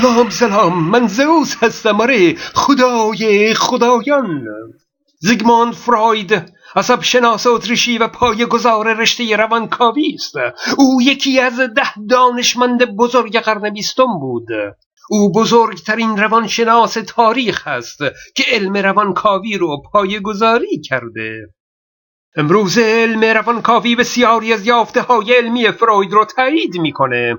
سلام سلام من زئوس هستم آره خدای خدایان. زیگموند فروید عصب شناس اتریشی و پای گذار رشته روانکاوی است. او یکی از ده دانشمند بزرگ قرن بیستم بود. او بزرگترین روانشناس تاریخ است که علم روانکاوی رو پای گذاری کرده. امروز علم روانکاوی بسیاری از یافته های علمی فروید رو تایید می‌کنه.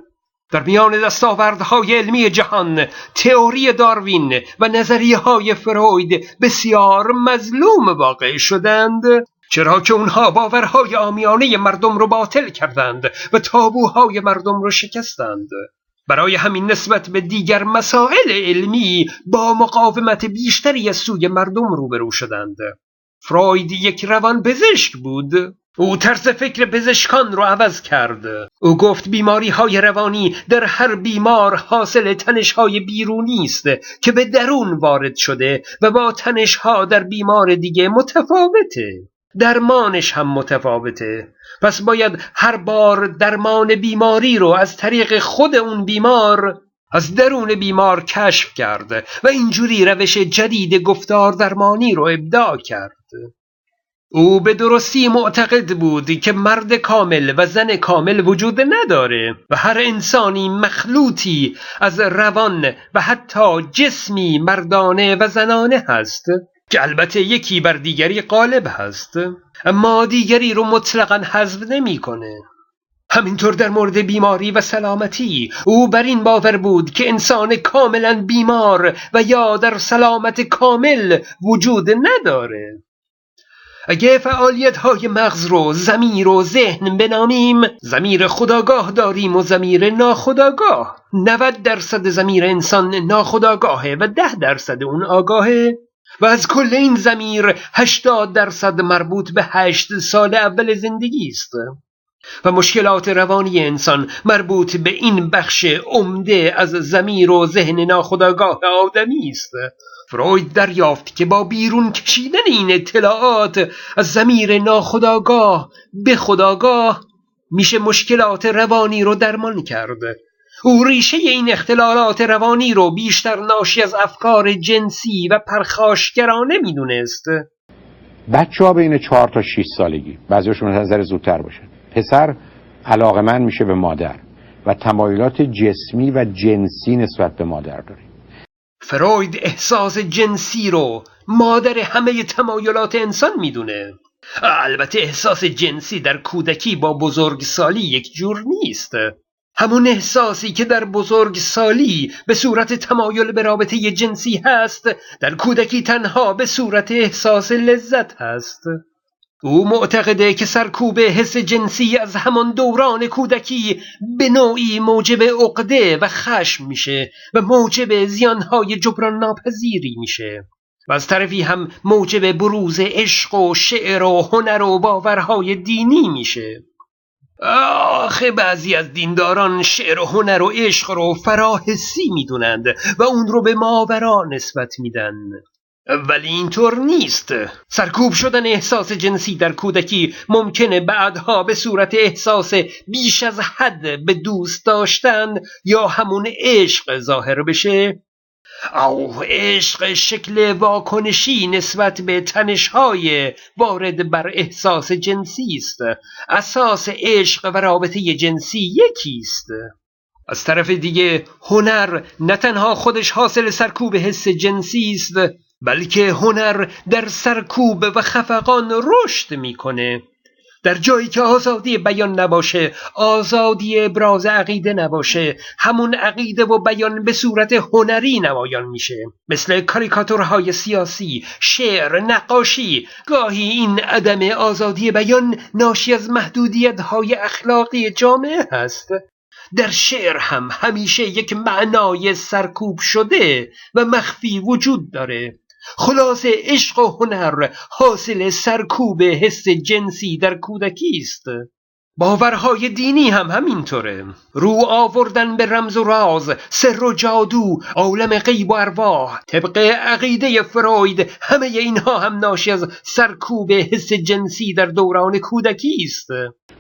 در میان دستاوردهای علمی جهان تئوری داروین و نظریه های فروید بسیار مظلوم واقع شدند چرا که اونها باورهای آمیانه مردم رو باطل کردند و تابوهای مردم رو شکستند. برای همین نسبت به دیگر مسائل علمی با مقاومت بیشتری از سوی مردم روبرو شدند. فروید یک روان پزشک بود. او طرز فکر پزشکان رو عوض کرد. او گفت بیماری های روانی در هر بیمار حاصل تنش های بیرونی است که به درون وارد شده و با تنش ها در بیمار دیگه متفاوته. درمانش هم متفاوته. پس باید هر بار درمان بیماری رو از طریق خود اون بیمار از درون بیمار کشف کرد و اینجوری روش جدید گفتار درمانی رو ابداع کرد. او به درستی معتقد بود که مرد کامل و زن کامل وجود نداره و هر انسانی مخلوطی از روان و حتی جسمی مردانه و زنانه هست که البته یکی بر دیگری غالب هست اما دیگری رو مطلقا حذف نمی‌کنه. همینطور در مورد بیماری و سلامتی او بر این باور بود که انسان کاملا بیمار و یا در سلامت کامل وجود نداره اگه فعالیت های مغز رو زمیر و ذهن بنامیم زمیر خداگاه داریم و زمیر ناخداگاه. 90 درصد زمیر انسان ناخداگاهه و ده درصد اون آگاهه. و از کل این زمیر 80 درصد مربوط به هشت سال اول زندگی است. و مشکلات روانی انسان مربوط به این بخش عمده از زمیر و ذهن ناخداگاه آدمی است. فروید دریافت که با بیرون کشیدن این اطلاعات از زمیر ناخداگاه به خداگاه میشه مشکلات روانی رو درمان کرد. او ریشه این اختلالات روانی رو بیشتر ناشی از افکار جنسی و پرخاشگرانه می‌دونست. بچه ها بین چهار تا 6 سالگی. بعضیشون نظر زودتر باشه پسر علاقه من میشه به مادر و تمایلات جسمی و جنسی نسبت به مادر داره فروید احساس جنسی رو مادر همه تمایلات انسان می‌دونه. البته احساس جنسی در کودکی با بزرگسالی یک جور نیست. همون احساسی که در بزرگسالی به صورت تمایل به رابطه جنسی هست در کودکی تنها به صورت احساس لذت هست. او معتقده که سرکوب حس جنسی از همان دوران کودکی به نوعی موجب عقده و خشم میشه و موجب زیانهای جبران ناپذیری میشه. و از طرفی هم موجب بروز عشق و شعر و هنر و باورهای دینی میشه. آخه بعضی از دینداران شعر و هنر و عشق رو فراحسی می‌دونند و اون رو به ماورا نسبت میدن. ولی اینطور نیست. سرکوب شدن احساس جنسی در کودکی ممکنه بعدها به صورت احساس بیش از حد به دوست داشتن یا همون عشق ظاهر بشه. او عشق شکل واکنشی نسبت به تنشهای وارد بر احساس جنسی است. اساس عشق و رابطه جنسی یکی است. از طرف دیگه هنر نه تنها خودش حاصل سرکوب حس جنسی است بلکه هنر در سرکوب و خفقان رشد می‌کنه. در جایی که آزادی بیان نباشه آزادی ابراز عقیده نباشه همون عقیده و بیان به صورت هنری نمایان میشه. مثل کاریکاتورهای سیاسی شعر نقاشی. گاهی این عدم آزادی بیان ناشی از محدودیت های اخلاقی جامعه هست. در شعر هم همیشه یک معنای سرکوب شده و مخفی وجود داره. خلاصه عشق و هنر حاصل سرکوب حس جنسی در کودکی است. باورهای دینی هم همینطوره. رو آوردن به رمز و راز سر و جادو عالم غیب و ارواح. طبق عقیده فروید همه اینها هم ناشی از سرکوب حس جنسی در دوران کودکی است.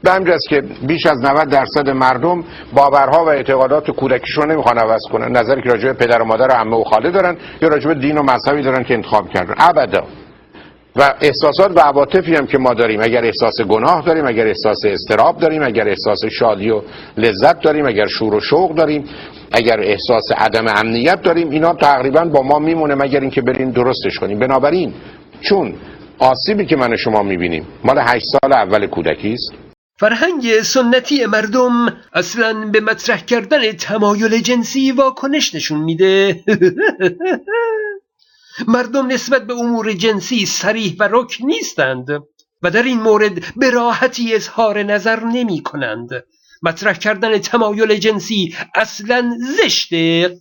به همجاست که بیش از 90 درصد مردم باورها و اعتقادات کودکیشون نمی‌خوان عوض کنن. نظری که راجع پدر و مادر عمه و خاله دارن یا راجع دین و مذهبی دارن که انتخاب کردن. ابدا. و احساسات و عواطفی هم که ما داریم. اگر احساس گناه داریم اگر احساس استراب داریم اگر احساس شادی و لذت داریم اگر شور و شوق داریم اگر احساس عدم امنیت داریم اینا تقریبا با ما میمونه مگر اینکه بریم درستش کنیم. بنابراین چون آسیبی که من شما می‌بینیم مال هشت سال اول کودکی است. فرهنگ سنتی مردم اصلا به مطرح کردن تمایل جنسی واکنش نشون میده. مردم نسبت به امور جنسی سریح و رک نیستند و در این مورد به راحتی اظهار نظر نمی کنند. مطرح کردن تمایل جنسی اصلا زشت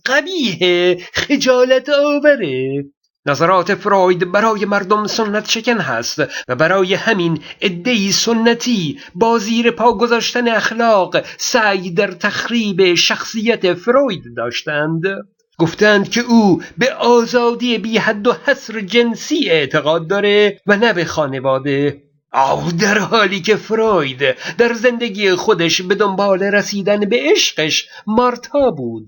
قبیه خجالت آوره نظرات فروید برای مردم سنت شکن هست و برای همین ادهی سنتی با زیر پا گذاشتن اخلاق سعی در تخریب شخصیت فروید داشتند. گفتند که او به آزادی بی حد و حصر جنسی اعتقاد داره و نه به خانواده. آه در حالی که فروید در زندگی خودش به دنبال رسیدن به عشقش مارتا بود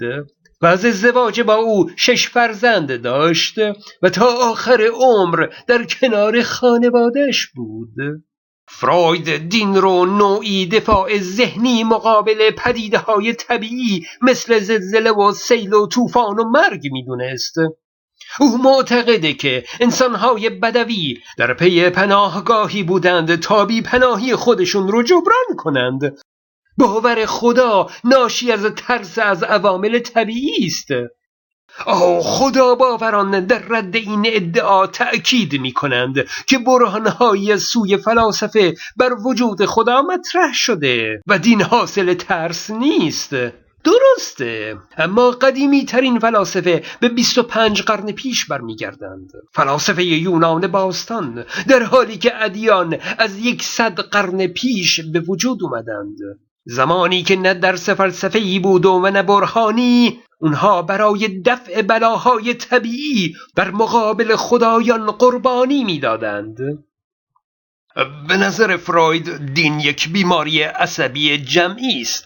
و از ازدواج با او شش فرزند داشت و تا آخر عمر در کنار خانوادش بود. فروید دین رو نوعی دفاع ذهنی مقابل پدیده های طبیعی مثل زلزله و سیل و طوفان و مرگ می‌دونست. او معتقده که انسانهای بدوی در پی پناهگاهی بودند تا بی پناهی خودشون رو جبران کنند. باور خدا ناشی از ترس از عوامل طبیعی است. آه خدا باوران در رد این ادعا تأکید می کنند که برهانهایی سوی فلاسفه بر وجود خدا مطرح شده و دین حاصل ترس نیست. درسته. اما قدیمی ترین فلاسفه به 25 قرن پیش برمیگردند. فلاسفه یونان باستان در حالی که ادیان از یک صد قرن پیش به وجود اومدند. زمانی که نه درس فلسفه ای بود و نه برهانی اونها برای دفع بلاهای طبیعی بر مقابل خدایان قربانی می‌دادند. به نظر فروید دین یک بیماری عصبی جمعی است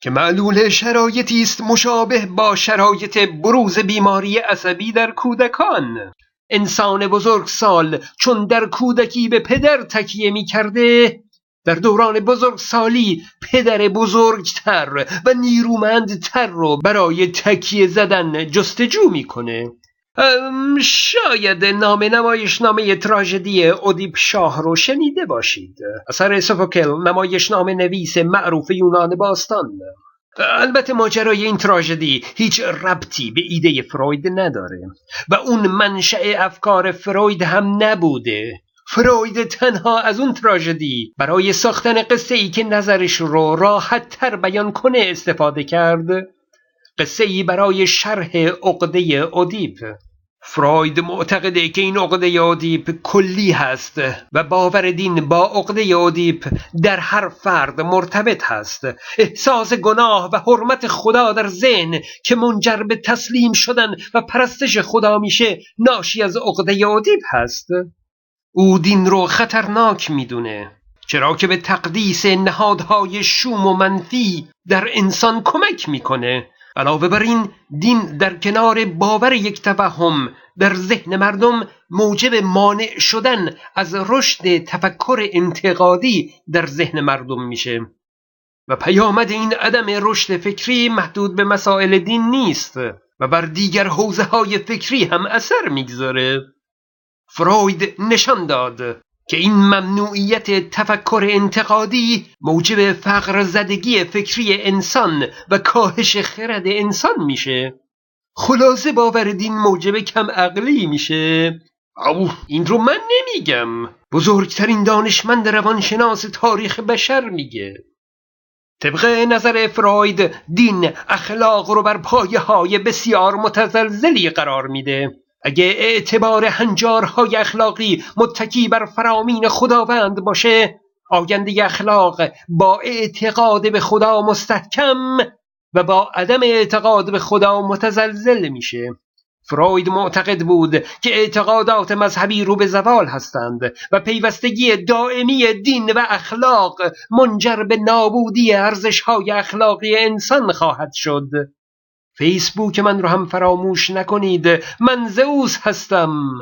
که معلول شرایطی است مشابه با شرایط بروز بیماری عصبی در کودکان. انسان بزرگ سال چون در کودکی به پدر تکیه می کرده در دوران بزرگسالی پدر بزرگتر و نیرومندتر رو برای تکیه زدن جستجو می‌کنه. شاید نام نمایش نامه تراژدی اودیپ شاه رو شنیده باشید. اثر سوفوکل نمایش نام نویس معروف یونان باستان. البته ماجرای این تراژدی هیچ ربطی به ایده فروید نداره. و اون منشأ افکار فروید هم نبوده. فروید تنها از اون تراژدی. برای ساختن قصه ای که نظرش رو راحت تر بیان کنه استفاده کرد. قصه ای برای شرح عقده اودیپ. فروید معتقده که این عقده اودیپ کلی هست و باور دین با عقده اودیپ در هر فرد مرتبط هست. احساس گناه و حرمت خدا در ذهن که منجر به تسلیم شدن و پرستش خدا میشه ناشی از عقده اودیپ هست. او دین رو خطرناک می‌دونه چرا که به تقدیس نهادهای شوم و منفی در انسان کمک می‌کنه. علاوه بر این دین در کنار باور یک توهم در ذهن مردم موجب مانع شدن از رشد تفکر انتقادی در ذهن مردم میشه. و پیامد این عدم رشد فکری محدود به مسائل دین نیست و بر دیگر حوزه های فکری هم اثر می‌گذاره. فروید نشان داد که این ممنوعیت تفکر انتقادی موجب فقر زدگی فکری انسان و کاهش خرد انسان میشه. خلاصه باور دین موجب کم عقلی میشه. او این رو من نمیگم. بزرگترین دانشمند روانشناس تاریخ بشر میگه. طبق نظر فروید دین اخلاق رو بر پایه های بسیار متزلزلی قرار میده. اگه اعتبار هنجارهای اخلاقی متکی بر فرامین خداوند باشه آینده اخلاق با اعتقاد به خدا مستحکم و با عدم اعتقاد به خدا متزلزل میشه. فروید معتقد بود که اعتقادات مذهبی رو به زوال هستند و پیوستگی دائمی دین و اخلاق منجر به نابودی ارزش‌های اخلاقی انسان خواهد شد. فیسبوک من رو هم فراموش نکنید. من زئوس هستم.